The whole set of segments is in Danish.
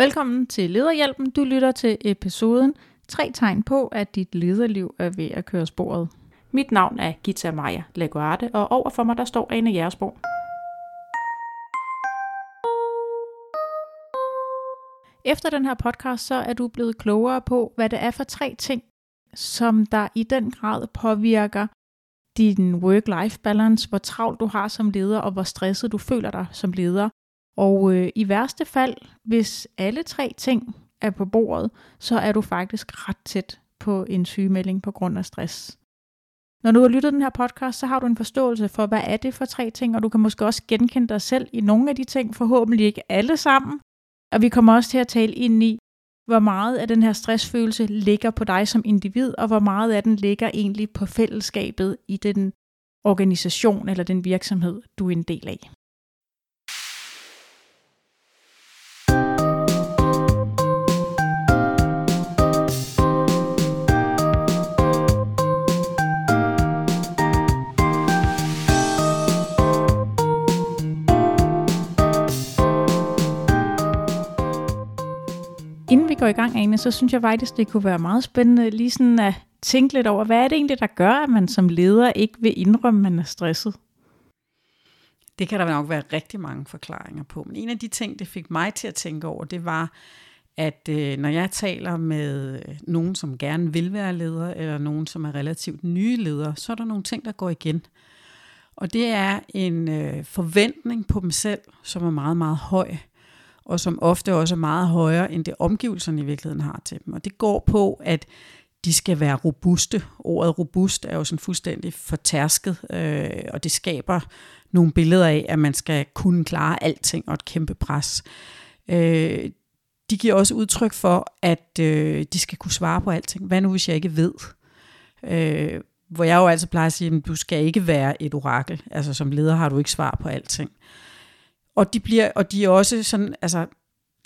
Velkommen til Lederhjælpen. Du lytter til episoden Tre tegn på, at dit lederliv er ved at køre sporet. Mit navn er Gita Maja Laguarte, og overfor mig der står Ane Jægersborg. Efter den her podcast, så er du blevet klogere på, hvad det er for tre ting, som der i den grad påvirker din work-life balance, hvor travlt du har som leder, og hvor stresset du føler dig som leder. Og øh, i værste fald, hvis alle tre ting er på bordet, så er du faktisk ret tæt på en sygemelding på grund af stress. Når du har lyttet den her podcast, så har du en forståelse for, hvad er det for tre ting, og du kan måske også genkende dig selv i nogle af de ting, forhåbentlig ikke alle sammen. Og vi kommer også til at tale ind i, hvor meget af den her stressfølelse ligger på dig som individ, og hvor meget af den ligger egentlig på fællesskabet i den organisation eller den virksomhed, du er en del af. Går i gang, Ane, så synes jeg faktisk, det kunne være meget spændende lige sådan at tænke lidt over, hvad er det egentlig, der gør, at man som leder ikke vil indrømme, at man er stresset? Det kan der nok være rigtig mange forklaringer på. Men en af de ting, det fik mig til at tænke over, det var, at øh, når jeg taler med øh, nogen, som gerne vil være leder, eller nogen, som er relativt nye ledere, så er der nogle ting, der går igen. Og det er en øh, forventning på dem selv, som er meget, meget høj og som ofte også er meget højere end det omgivelserne i virkeligheden har til dem. Og det går på, at de skal være robuste. Ordet robust er jo sådan fuldstændig fortærsket, øh, og det skaber nogle billeder af, at man skal kunne klare alting og et kæmpe pres. Øh, de giver også udtryk for, at øh, de skal kunne svare på alting. Hvad nu, hvis jeg ikke ved? Øh, hvor jeg jo altså plejer at sige, at du skal ikke være et orakel. Altså som leder har du ikke svar på alting. Og de, bliver, og de er også sådan, altså,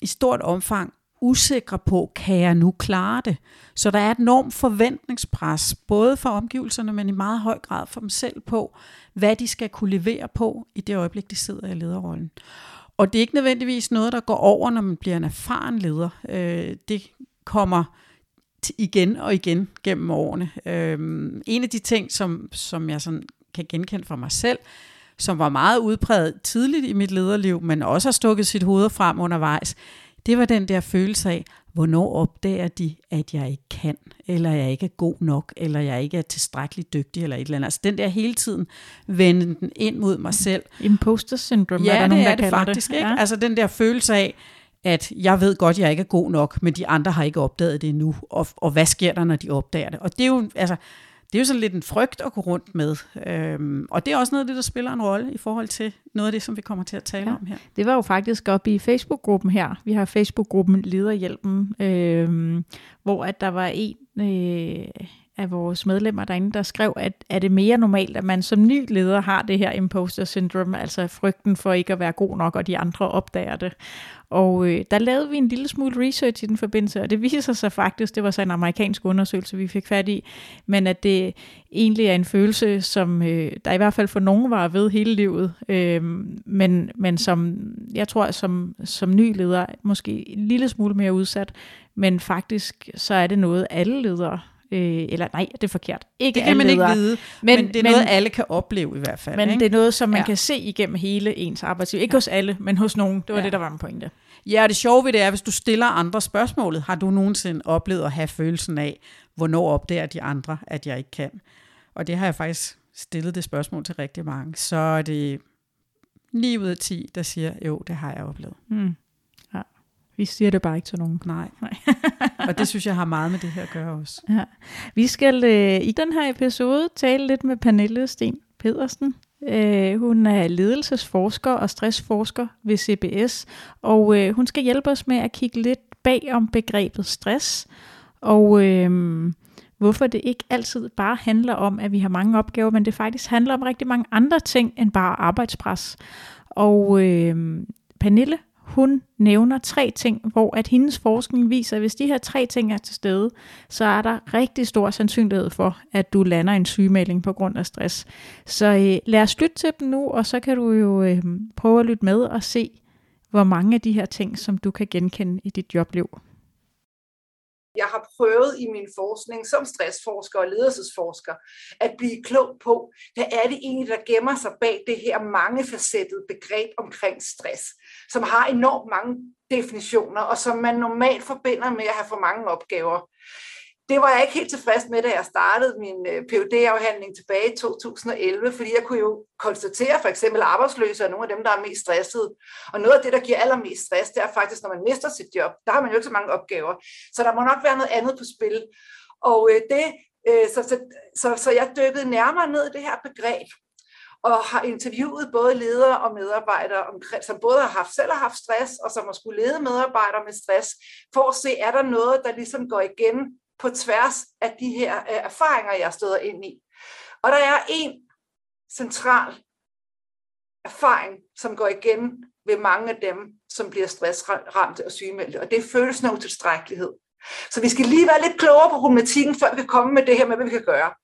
i stort omfang usikre på, kan jeg nu klare det? Så der er et enormt forventningspres, både for omgivelserne, men i meget høj grad for dem selv på, hvad de skal kunne levere på i det øjeblik, de sidder i lederrollen. Og det er ikke nødvendigvis noget, der går over, når man bliver en erfaren leder. Øh, det kommer igen og igen gennem årene. Øh, en af de ting, som, som jeg sådan kan genkende fra mig selv, som var meget udpræget tidligt i mit lederliv, men også har stukket sit hoved frem undervejs, det var den der følelse af, hvornår opdager de, at jeg ikke kan, eller jeg ikke er god nok, eller jeg ikke er tilstrækkeligt dygtig, eller et eller andet. Altså den der hele tiden vende den ind mod mig selv. Imposter syndrome, ja, er der det nogen, er der det faktisk, det. ikke? Ja. Altså den der følelse af, at jeg ved godt, jeg ikke er god nok, men de andre har ikke opdaget det endnu, og, og hvad sker der, når de opdager det? Og det er jo, altså, det er jo sådan lidt en frygt at gå rundt med. Øhm, og det er også noget af det, der spiller en rolle i forhold til noget af det, som vi kommer til at tale ja. om her. Det var jo faktisk op i Facebook-gruppen her. Vi har Facebook-gruppen Lederhjælpen, øhm, hvor at der var en øh, af vores medlemmer derinde, der skrev, at er det mere normalt, at man som ny leder har det her imposter syndrome, altså frygten for ikke at være god nok, og de andre opdager det. Og øh, der lavede vi en lille smule research i den forbindelse, og det viser sig faktisk, det var så en amerikansk undersøgelse, vi fik fat i, men at det egentlig er en følelse, som øh, der i hvert fald for nogen var ved hele livet, øh, men, men som jeg tror, som, som ny leder, måske en lille smule mere udsat, men faktisk så er det noget, alle ledere Øh, eller nej, det er forkert. Ikke det kan man ledere, ikke vide, men, men det er men, noget, alle kan opleve i hvert fald. Men ikke? det er noget, som man ja. kan se igennem hele ens arbejdsliv. Ikke ja. hos alle, men hos nogen. Det var ja. det, der var en pointe. Ja, og det sjove ved det er, hvis du stiller andre spørgsmålet, har du nogensinde oplevet at have følelsen af, hvornår opdager de andre, at jeg ikke kan? Og det har jeg faktisk stillet det spørgsmål til rigtig mange. Så er det 9 ud af 10, der siger, jo, det har jeg oplevet. Mm. Vi siger det bare ikke til nogen. Nej. Nej. og det synes jeg har meget med det her at gøre også. Ja. Vi skal øh, i den her episode tale lidt med Pernille Sten Pedersen. Øh, hun er ledelsesforsker og stressforsker ved CBS, og øh, hun skal hjælpe os med at kigge lidt bag om begrebet stress, og øh, hvorfor det ikke altid bare handler om, at vi har mange opgaver, men det faktisk handler om rigtig mange andre ting end bare arbejdspres. Og øh, Pernille hun nævner tre ting, hvor at hendes forskning viser, at hvis de her tre ting er til stede, så er der rigtig stor sandsynlighed for, at du lander en sygemelding på grund af stress. Så øh, lad os lytte til dem nu, og så kan du jo øh, prøve at lytte med og se, hvor mange af de her ting, som du kan genkende i dit jobliv? Jeg har prøvet i min forskning som stressforsker og ledelsesforsker at blive klog på, hvad er det egentlig, der gemmer sig bag det her mangefacettede begreb omkring stress, som har enormt mange definitioner, og som man normalt forbinder med at have for mange opgaver det var jeg ikke helt tilfreds med, da jeg startede min øh, phd afhandling tilbage i 2011, fordi jeg kunne jo konstatere for eksempel arbejdsløse og nogle af dem, der er mest stressede. Og noget af det, der giver allermest stress, det er faktisk, når man mister sit job. Der har man jo ikke så mange opgaver. Så der må nok være noget andet på spil. Og øh, det, øh, så, så, så, så jeg dykkede nærmere ned i det her begreb, og har interviewet både ledere og medarbejdere, som både har haft, selv har haft stress, og som har skulle lede medarbejdere med stress, for at se, er der noget, der ligesom går igen på tværs af de her øh, erfaringer, jeg støder ind i. Og der er en central erfaring, som går igen ved mange af dem, som bliver stressramte og sygemeldte, og det er følelsen af utilstrækkelighed. Så vi skal lige være lidt klogere på problematikken, før vi kan komme med det her med, hvad vi kan gøre.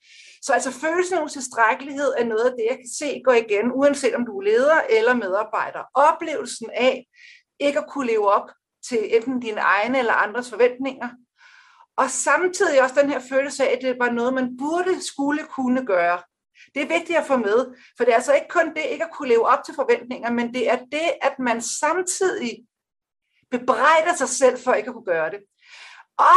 Så altså følelsen af utilstrækkelighed er noget af det, jeg kan se går igen, uanset om du er leder eller medarbejder. Oplevelsen af ikke at kunne leve op til enten dine egne eller andres forventninger, og samtidig også den her følelse af, at det var noget, man burde skulle kunne gøre. Det er vigtigt at få med, for det er altså ikke kun det ikke at kunne leve op til forventninger, men det er det, at man samtidig bebrejder sig selv for ikke at kunne gøre det.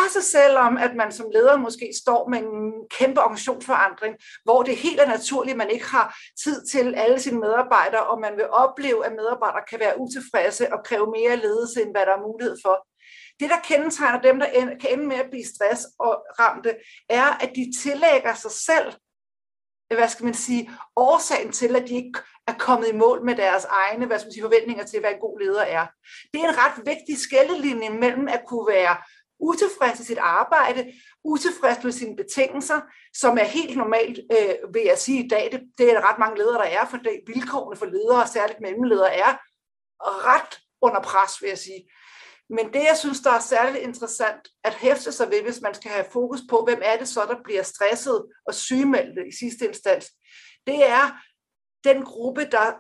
Også selvom, at man som leder måske står med en kæmpe organisationsforandring, hvor det helt er naturligt, at man ikke har tid til alle sine medarbejdere, og man vil opleve, at medarbejdere kan være utilfredse og kræve mere ledelse, end hvad der er mulighed for. Det, der kendetegner dem, der kan ende med at blive stress og ramte, er, at de tillægger sig selv, øh, hvad skal man sige, årsagen til, at de ikke er kommet i mål med deres egne hvad skal man sige, forventninger til, hvad en god leder er. Det er en ret vigtig skældelinje mellem at kunne være utilfreds i sit arbejde, utilfreds med sine betingelser, som er helt normalt, øh, vil jeg sige i dag, det, det er der ret mange ledere, der er, for det, vilkårene for ledere, særligt mellemledere, er ret under pres, vil jeg sige. Men det, jeg synes, der er særligt interessant at hæfte sig ved, hvis man skal have fokus på, hvem er det så, der bliver stresset og sygemeldt i sidste instans, det er den gruppe, der,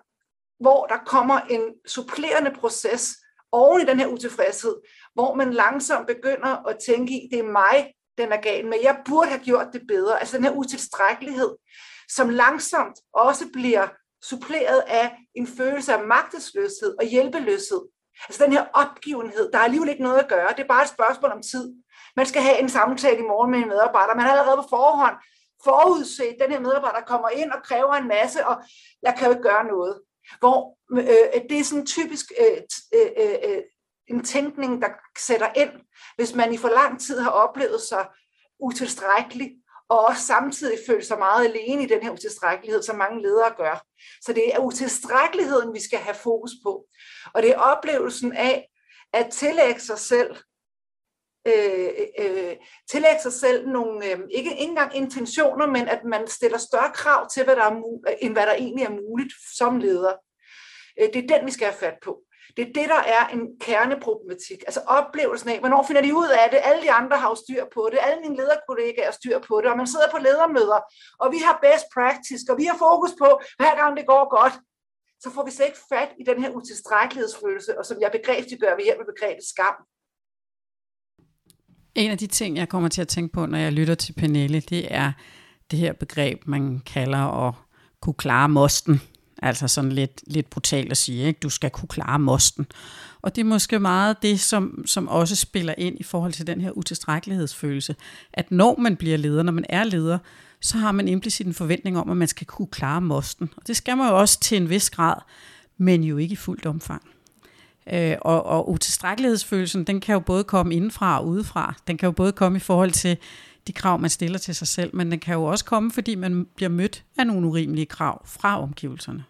hvor der kommer en supplerende proces oven i den her utilfredshed, hvor man langsomt begynder at tænke i, det er mig, den er gal med. Jeg burde have gjort det bedre. Altså den her utilstrækkelighed, som langsomt også bliver suppleret af en følelse af magtesløshed og hjælpeløshed. Altså den her opgivenhed, der er alligevel ikke noget at gøre. Det er bare et spørgsmål om tid. Man skal have en samtale i morgen med en medarbejder. Man har allerede på forhånd forudset, at den her medarbejder kommer ind og kræver en masse, og jeg kan jo ikke gøre noget. Hvor øh, øh det er sådan typisk øh, øh, øh, øh, en tænkning, der sætter ind, hvis man i for lang tid har oplevet sig utilstrækkelig, og også samtidig føle sig meget alene i den her utilstrækkelighed, som mange ledere gør. Så det er utilstrækkeligheden, vi skal have fokus på. Og det er oplevelsen af at tillægge sig selv øh, øh, tillægge sig selv nogle, øh, ikke, ikke engang intentioner, men at man stiller større krav til, hvad der er, end hvad der egentlig er muligt som leder. Øh, det er den, vi skal have fat på. Det er det, der er en kerneproblematik. Altså oplevelsen af, hvornår finder de ud af det? Alle de andre har jo styr på det. Alle mine lederkollegaer har styr på det. Og man sidder på ledermøder, og vi har best practice, og vi har fokus på, hver gang det går godt, så får vi slet ikke fat i den her utilstrækkelighedsfølelse, og som jeg begrebsliggør ved hjælp af begrebet skam. En af de ting, jeg kommer til at tænke på, når jeg lytter til Pernille, det er det her begreb, man kalder at kunne klare mosten. Altså sådan lidt, lidt brutalt at sige, ikke? du skal kunne klare mosten. Og det er måske meget det, som, som også spiller ind i forhold til den her utilstrækkelighedsfølelse. At når man bliver leder, når man er leder, så har man implicit en forventning om, at man skal kunne klare mosten. Og det skal man jo også til en vis grad, men jo ikke i fuldt omfang. Øh, og, og utilstrækkelighedsfølelsen, den kan jo både komme indenfra og udefra. Den kan jo både komme i forhold til de krav, man stiller til sig selv, men den kan jo også komme, fordi man bliver mødt af nogle urimelige krav fra omgivelserne.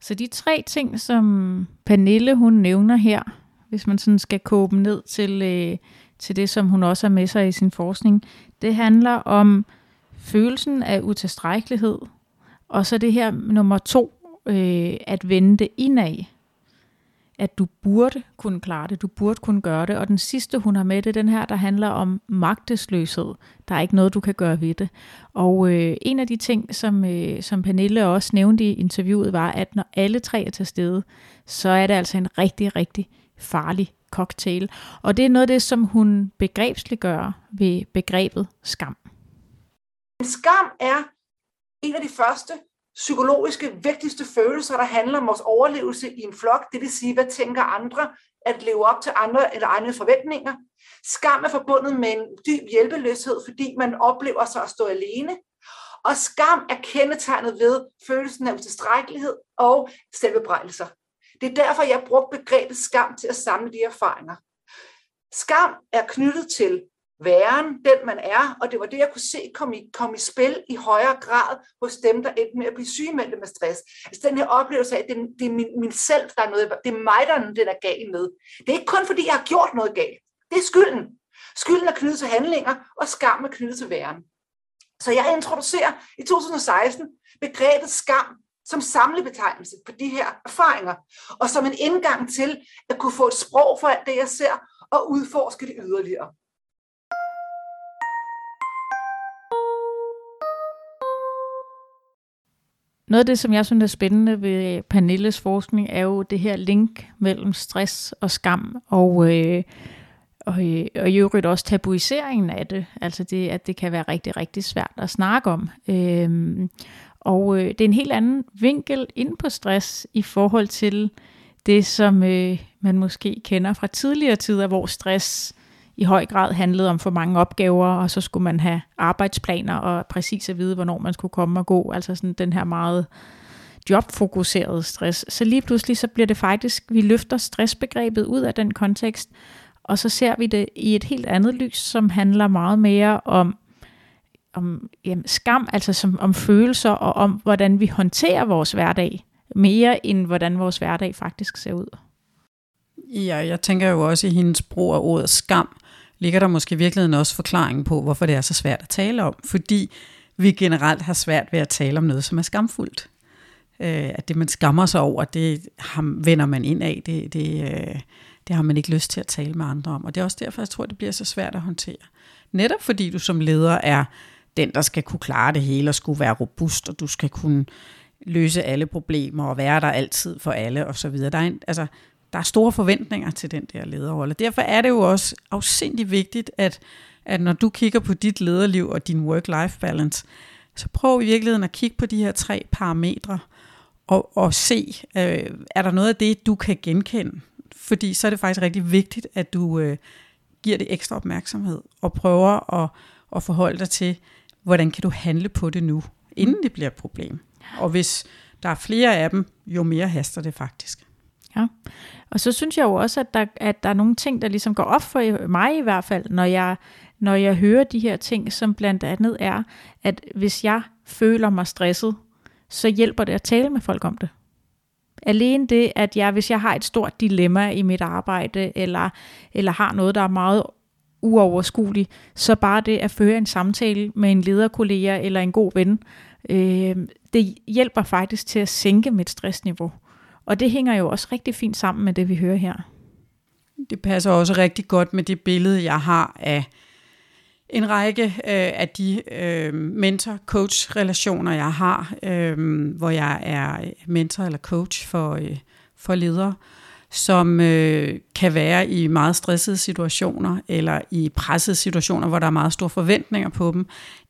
Så de tre ting, som Pernille hun nævner her, hvis man sådan skal kåbe ned til, øh, til det, som hun også har med sig i sin forskning, det handler om følelsen af utilstrækkelighed, og så det her nummer to, øh, at vende det indad at du burde kunne klare det, du burde kunne gøre det. Og den sidste, hun har med, det er den her, der handler om magtesløshed. Der er ikke noget, du kan gøre ved det. Og øh, en af de ting, som, øh, som Pernille også nævnte i interviewet, var, at når alle tre er til stede, så er det altså en rigtig, rigtig farlig cocktail. Og det er noget af det, som hun begrebsliggør ved begrebet skam. Skam er en af de første psykologiske vigtigste følelser, der handler om vores overlevelse i en flok, det vil sige, hvad tænker andre, at leve op til andre eller egne forventninger. Skam er forbundet med en dyb hjælpeløshed, fordi man oplever sig at stå alene. Og skam er kendetegnet ved følelsen af utilstrækkelighed og selvbebrejdelser. Det er derfor, jeg brugte begrebet skam til at samle de erfaringer. Skam er knyttet til væren, den man er, og det var det, jeg kunne se komme i, kom i spil i højere grad hos dem, der endte med at blive sygemeldte med stress. Altså den her oplevelse af, at det, det er min, min selv, der er noget, det er mig, der er den er gal med. Det er ikke kun fordi, jeg har gjort noget galt. Det er skylden. Skylden er knyttet til handlinger, og skam er knyttet til væren. Så jeg introducerer i 2016 begrebet skam som samlebetegnelse på de her erfaringer, og som en indgang til at kunne få et sprog for alt det, jeg ser, og udforske det yderligere. Noget af det, som jeg synes er spændende ved Pernilles forskning, er jo det her link mellem stress og skam, og, øh, og, øh, og i øvrigt også tabuiseringen af det, altså det, at det kan være rigtig, rigtig svært at snakke om. Øh, og øh, det er en helt anden vinkel ind på stress i forhold til det, som øh, man måske kender fra tidligere tider, hvor stress i høj grad handlede om for mange opgaver, og så skulle man have arbejdsplaner og præcis at vide, hvornår man skulle komme og gå. Altså sådan den her meget jobfokuserede stress. Så lige pludselig så bliver det faktisk, vi løfter stressbegrebet ud af den kontekst, og så ser vi det i et helt andet lys, som handler meget mere om, om jamen, skam, altså som, om følelser og om, hvordan vi håndterer vores hverdag, mere end hvordan vores hverdag faktisk ser ud. Ja, jeg tænker jo også i hendes brug af ordet skam, ligger der måske i virkeligheden også forklaringen på, hvorfor det er så svært at tale om. Fordi vi generelt har svært ved at tale om noget, som er skamfuldt. Øh, at det, man skammer sig over, det ham, vender man ind af. Det, det, øh, det har man ikke lyst til at tale med andre om. Og det er også derfor, jeg tror, det bliver så svært at håndtere. Netop fordi du som leder er den, der skal kunne klare det hele og skulle være robust, og du skal kunne løse alle problemer og være der altid for alle osv. Der er en, altså, der er store forventninger til den der lederrolle. Derfor er det jo også afsindig vigtigt, at, at når du kigger på dit lederliv og din work-life balance, så prøv i virkeligheden at kigge på de her tre parametre og, og se, øh, er der noget af det, du kan genkende? Fordi så er det faktisk rigtig vigtigt, at du øh, giver det ekstra opmærksomhed og prøver at, at forholde dig til, hvordan kan du handle på det nu, inden det bliver et problem. Og hvis der er flere af dem, jo mere haster det faktisk. Ja, og så synes jeg jo også, at der, at der er nogle ting, der ligesom går op for mig i hvert fald, når jeg, når jeg hører de her ting, som blandt andet er, at hvis jeg føler mig stresset, så hjælper det at tale med folk om det. Alene det, at jeg, hvis jeg har et stort dilemma i mit arbejde, eller, eller har noget, der er meget uoverskueligt, så bare det at føre en samtale med en lederkollega eller en god ven, øh, det hjælper faktisk til at sænke mit stressniveau. Og det hænger jo også rigtig fint sammen med det, vi hører her. Det passer også rigtig godt med det billede, jeg har af en række øh, af de øh, mentor-coach-relationer, jeg har, øh, hvor jeg er mentor eller coach for, øh, for ledere, som øh, kan være i meget stressede situationer, eller i pressede situationer, hvor der er meget store forventninger på dem,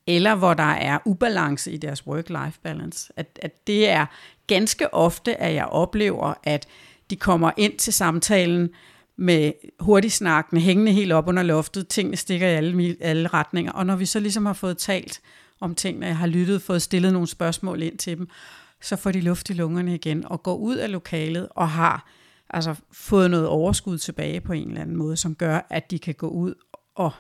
eller hvor der er ubalance i deres work-life balance. At, at det er ganske ofte, at jeg oplever, at de kommer ind til samtalen med hurtigt snakkende, hængende helt op under loftet, tingene stikker i alle, alle retninger, og når vi så ligesom har fået talt om tingene, jeg har lyttet, fået stillet nogle spørgsmål ind til dem, så får de luft i lungerne igen og går ud af lokalet og har altså fået noget overskud tilbage på en eller anden måde, som gør, at de kan gå ud og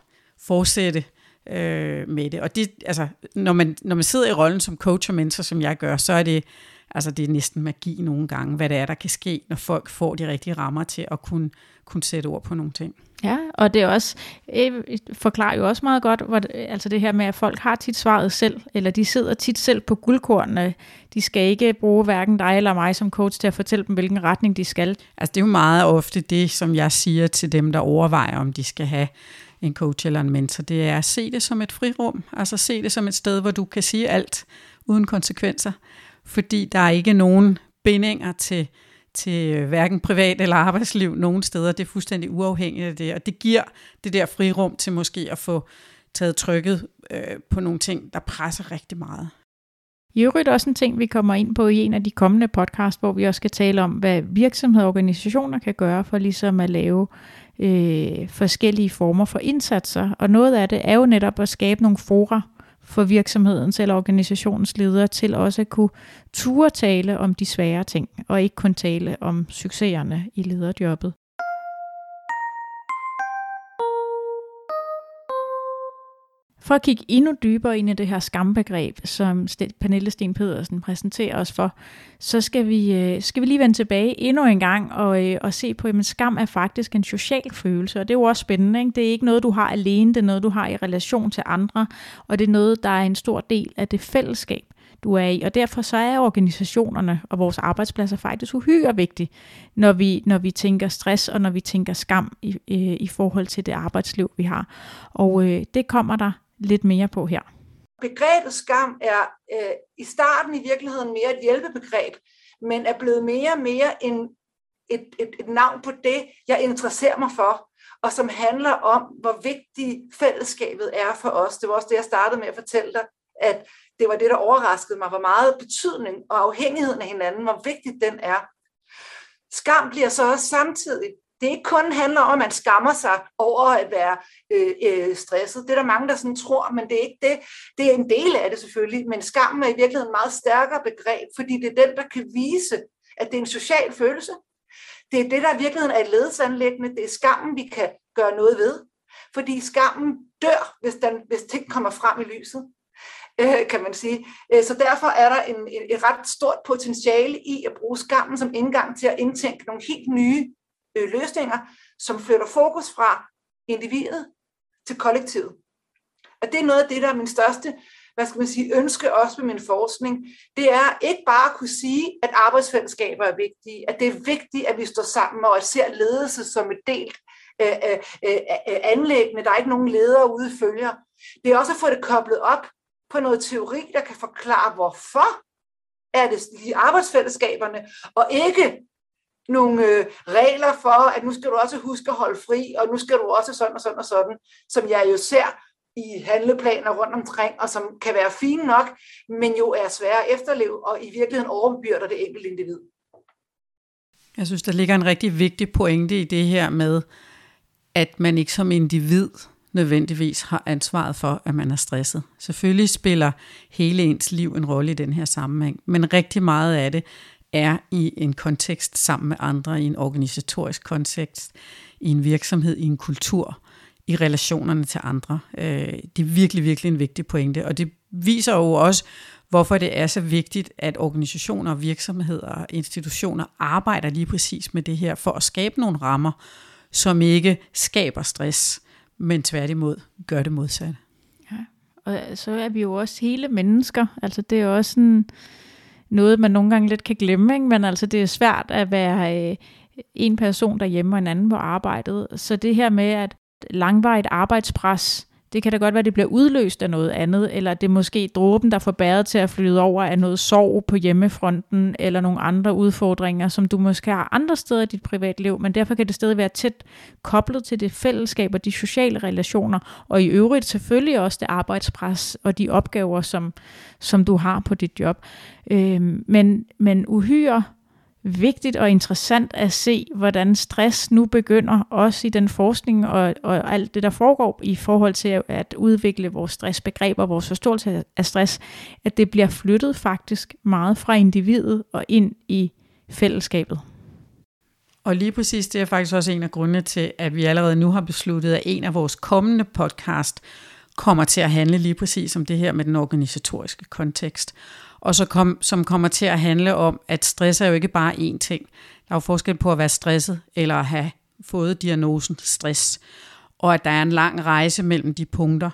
fortsætte øh, med det. Og det, altså, når, man, når man sidder i rollen som coach og mentor, som jeg gør, så er det Altså det er næsten magi nogle gange, hvad det er, der kan ske, når folk får de rigtige rammer til at kunne, kunne sætte ord på nogle ting. Ja, og det er også, øh, forklarer jo også meget godt, hvor, altså det her med, at folk har tit svaret selv, eller de sidder tit selv på guldkornene. De skal ikke bruge hverken dig eller mig som coach til at fortælle dem, hvilken retning de skal. Altså det er jo meget ofte det, som jeg siger til dem, der overvejer, om de skal have en coach eller en mentor, det er at se det som et frirum, altså se det som et sted, hvor du kan sige alt uden konsekvenser, fordi der er ikke nogen bindinger til, til øh, hverken privat eller arbejdsliv nogen steder. Det er fuldstændig uafhængigt af det, og det giver det der frirum til måske at få taget trykket øh, på nogle ting, der presser rigtig meget. I øvrigt også en ting, vi kommer ind på i en af de kommende podcast, hvor vi også skal tale om, hvad virksomheder og organisationer kan gøre for ligesom at lave øh, forskellige former for indsatser. Og noget af det er jo netop at skabe nogle fora for virksomhedens eller organisationens ledere til også at kunne ture tale om de svære ting, og ikke kun tale om succeserne i lederjobbet. For at kigge endnu dybere ind i det her skambegreb, som Pernille Sten Pedersen præsenterer os for, så skal vi, øh, skal vi lige vende tilbage endnu en gang og, øh, og se på, at skam er faktisk en social følelse, og det er jo også spændende. Ikke? Det er ikke noget, du har alene, det er noget, du har i relation til andre, og det er noget, der er en stor del af det fællesskab, du er i. Og derfor så er organisationerne og vores arbejdspladser faktisk uhyre vigtige, når vi, når vi tænker stress og når vi tænker skam i, i, i forhold til det arbejdsliv, vi har. Og øh, det kommer der lidt mere på her. Begrebet skam er øh, i starten i virkeligheden mere et hjælpebegreb, men er blevet mere og mere en, et, et, et navn på det, jeg interesserer mig for, og som handler om, hvor vigtigt fællesskabet er for os. Det var også det, jeg startede med at fortælle dig, at det var det, der overraskede mig, hvor meget betydning og afhængigheden af hinanden, hvor vigtigt den er. Skam bliver så også samtidig det ikke kun handler om, at man skammer sig over at være øh, øh, stresset. Det er der mange, der sådan tror, men det er ikke det. Det er en del af det selvfølgelig, men skammen er i virkeligheden et meget stærkere begreb, fordi det er den, der kan vise, at det er en social følelse. Det er det, der i virkeligheden er et ledelsesanlæggende. Det er skammen, vi kan gøre noget ved. Fordi skammen dør, hvis, den, hvis ting kommer frem i lyset øh, kan man sige. Øh, så derfor er der en, et ret stort potentiale i at bruge skammen som indgang til at indtænke nogle helt nye øh, løsninger, som flytter fokus fra individet til kollektivet. Og det er noget af det, der er min største hvad skal man sige, ønske også med min forskning, det er ikke bare at kunne sige, at arbejdsfællesskaber er vigtige, at det er vigtigt, at vi står sammen og at ser ledelse som et delt øh, øh, øh, øh anlæggende. Der er ikke nogen ledere ude følger. Det er også at få det koblet op på noget teori, der kan forklare, hvorfor er det i arbejdsfællesskaberne, og ikke nogle øh, regler for, at nu skal du også huske at holde fri, og nu skal du også sådan og sådan og sådan, som jeg jo ser i handleplaner rundt omkring, og som kan være fine nok, men jo er svære at efterleve, og i virkeligheden overbebyrder det enkelte individ. Jeg synes, der ligger en rigtig vigtig pointe i det her med, at man ikke som individ nødvendigvis har ansvaret for, at man er stresset. Selvfølgelig spiller hele ens liv en rolle i den her sammenhæng, men rigtig meget af det er i en kontekst sammen med andre, i en organisatorisk kontekst, i en virksomhed, i en kultur, i relationerne til andre. Øh, det er virkelig, virkelig en vigtig pointe, og det viser jo også, hvorfor det er så vigtigt, at organisationer, virksomheder og institutioner arbejder lige præcis med det her, for at skabe nogle rammer, som ikke skaber stress, men tværtimod gør det modsatte. Ja, og så er vi jo også hele mennesker. Altså det er også en, noget, man nogle gange lidt kan glemme, ikke? men altså det er svært at være øh, en person derhjemme og en anden på arbejdet. Så det her med, at langvarigt arbejdspres det kan da godt være, at det bliver udløst af noget andet, eller det er måske dråben, der får bæret til at flyde over af noget sorg på hjemmefronten, eller nogle andre udfordringer, som du måske har andre steder i dit privatliv, men derfor kan det stadig være tæt koblet til det fællesskab og de sociale relationer, og i øvrigt selvfølgelig også det arbejdspres og de opgaver, som, som du har på dit job. Øh, men, men uhyre vigtigt og interessant at se, hvordan stress nu begynder, også i den forskning og, og alt det, der foregår i forhold til at udvikle vores stressbegreber, vores forståelse af stress, at det bliver flyttet faktisk meget fra individet og ind i fællesskabet. Og lige præcis det er faktisk også en af grundene til, at vi allerede nu har besluttet, at en af vores kommende podcast kommer til at handle lige præcis om det her med den organisatoriske kontekst. Og så kom, som kommer til at handle om, at stress er jo ikke bare én ting. Der er jo forskel på at være stresset, eller at have fået diagnosen stress. Og at der er en lang rejse mellem de punkter.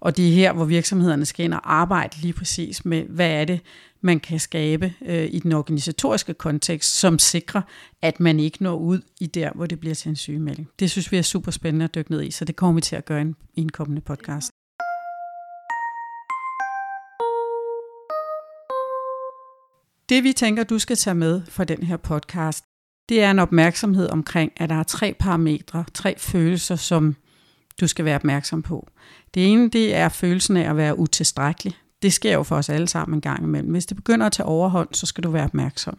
Og det er her, hvor virksomhederne skal ind og arbejde lige præcis med, hvad er det, man kan skabe øh, i den organisatoriske kontekst, som sikrer, at man ikke når ud i der, hvor det bliver til en sygemelding. Det synes vi er super spændende at dykke ned i, så det kommer vi til at gøre i en kommende podcast. Det vi tænker, du skal tage med fra den her podcast, det er en opmærksomhed omkring, at der er tre parametre, tre følelser, som du skal være opmærksom på. Det ene, det er følelsen af at være utilstrækkelig. Det sker jo for os alle sammen en gang imellem. Hvis det begynder at tage overhånd, så skal du være opmærksom.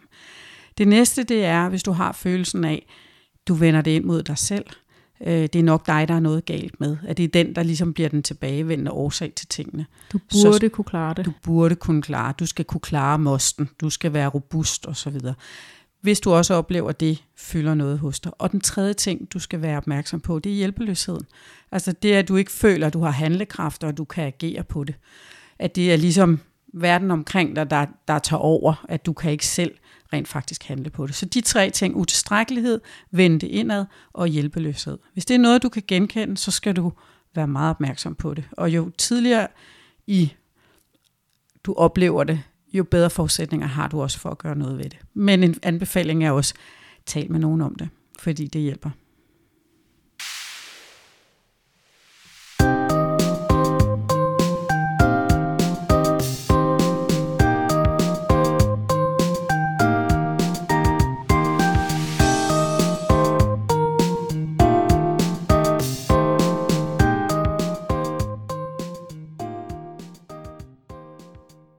Det næste, det er, hvis du har følelsen af, du vender det ind mod dig selv. Øh, det er nok dig, der er noget galt med. At det er den, der ligesom bliver den tilbagevendende årsag til tingene. Du burde så, kunne klare det. Du burde kunne klare Du skal kunne klare mosten. Du skal være robust osv. Hvis du også oplever, at det fylder noget hos dig. Og den tredje ting, du skal være opmærksom på, det er hjælpeløsheden. Altså det, at du ikke føler, at du har handlekraft, og at du kan agere på det at det er ligesom verden omkring dig, der, der tager over, at du kan ikke selv rent faktisk handle på det. Så de tre ting, utilstrækkelighed, vende indad og hjælpeløshed. Hvis det er noget, du kan genkende, så skal du være meget opmærksom på det. Og jo tidligere i du oplever det, jo bedre forudsætninger har du også for at gøre noget ved det. Men en anbefaling er også, tal med nogen om det, fordi det hjælper.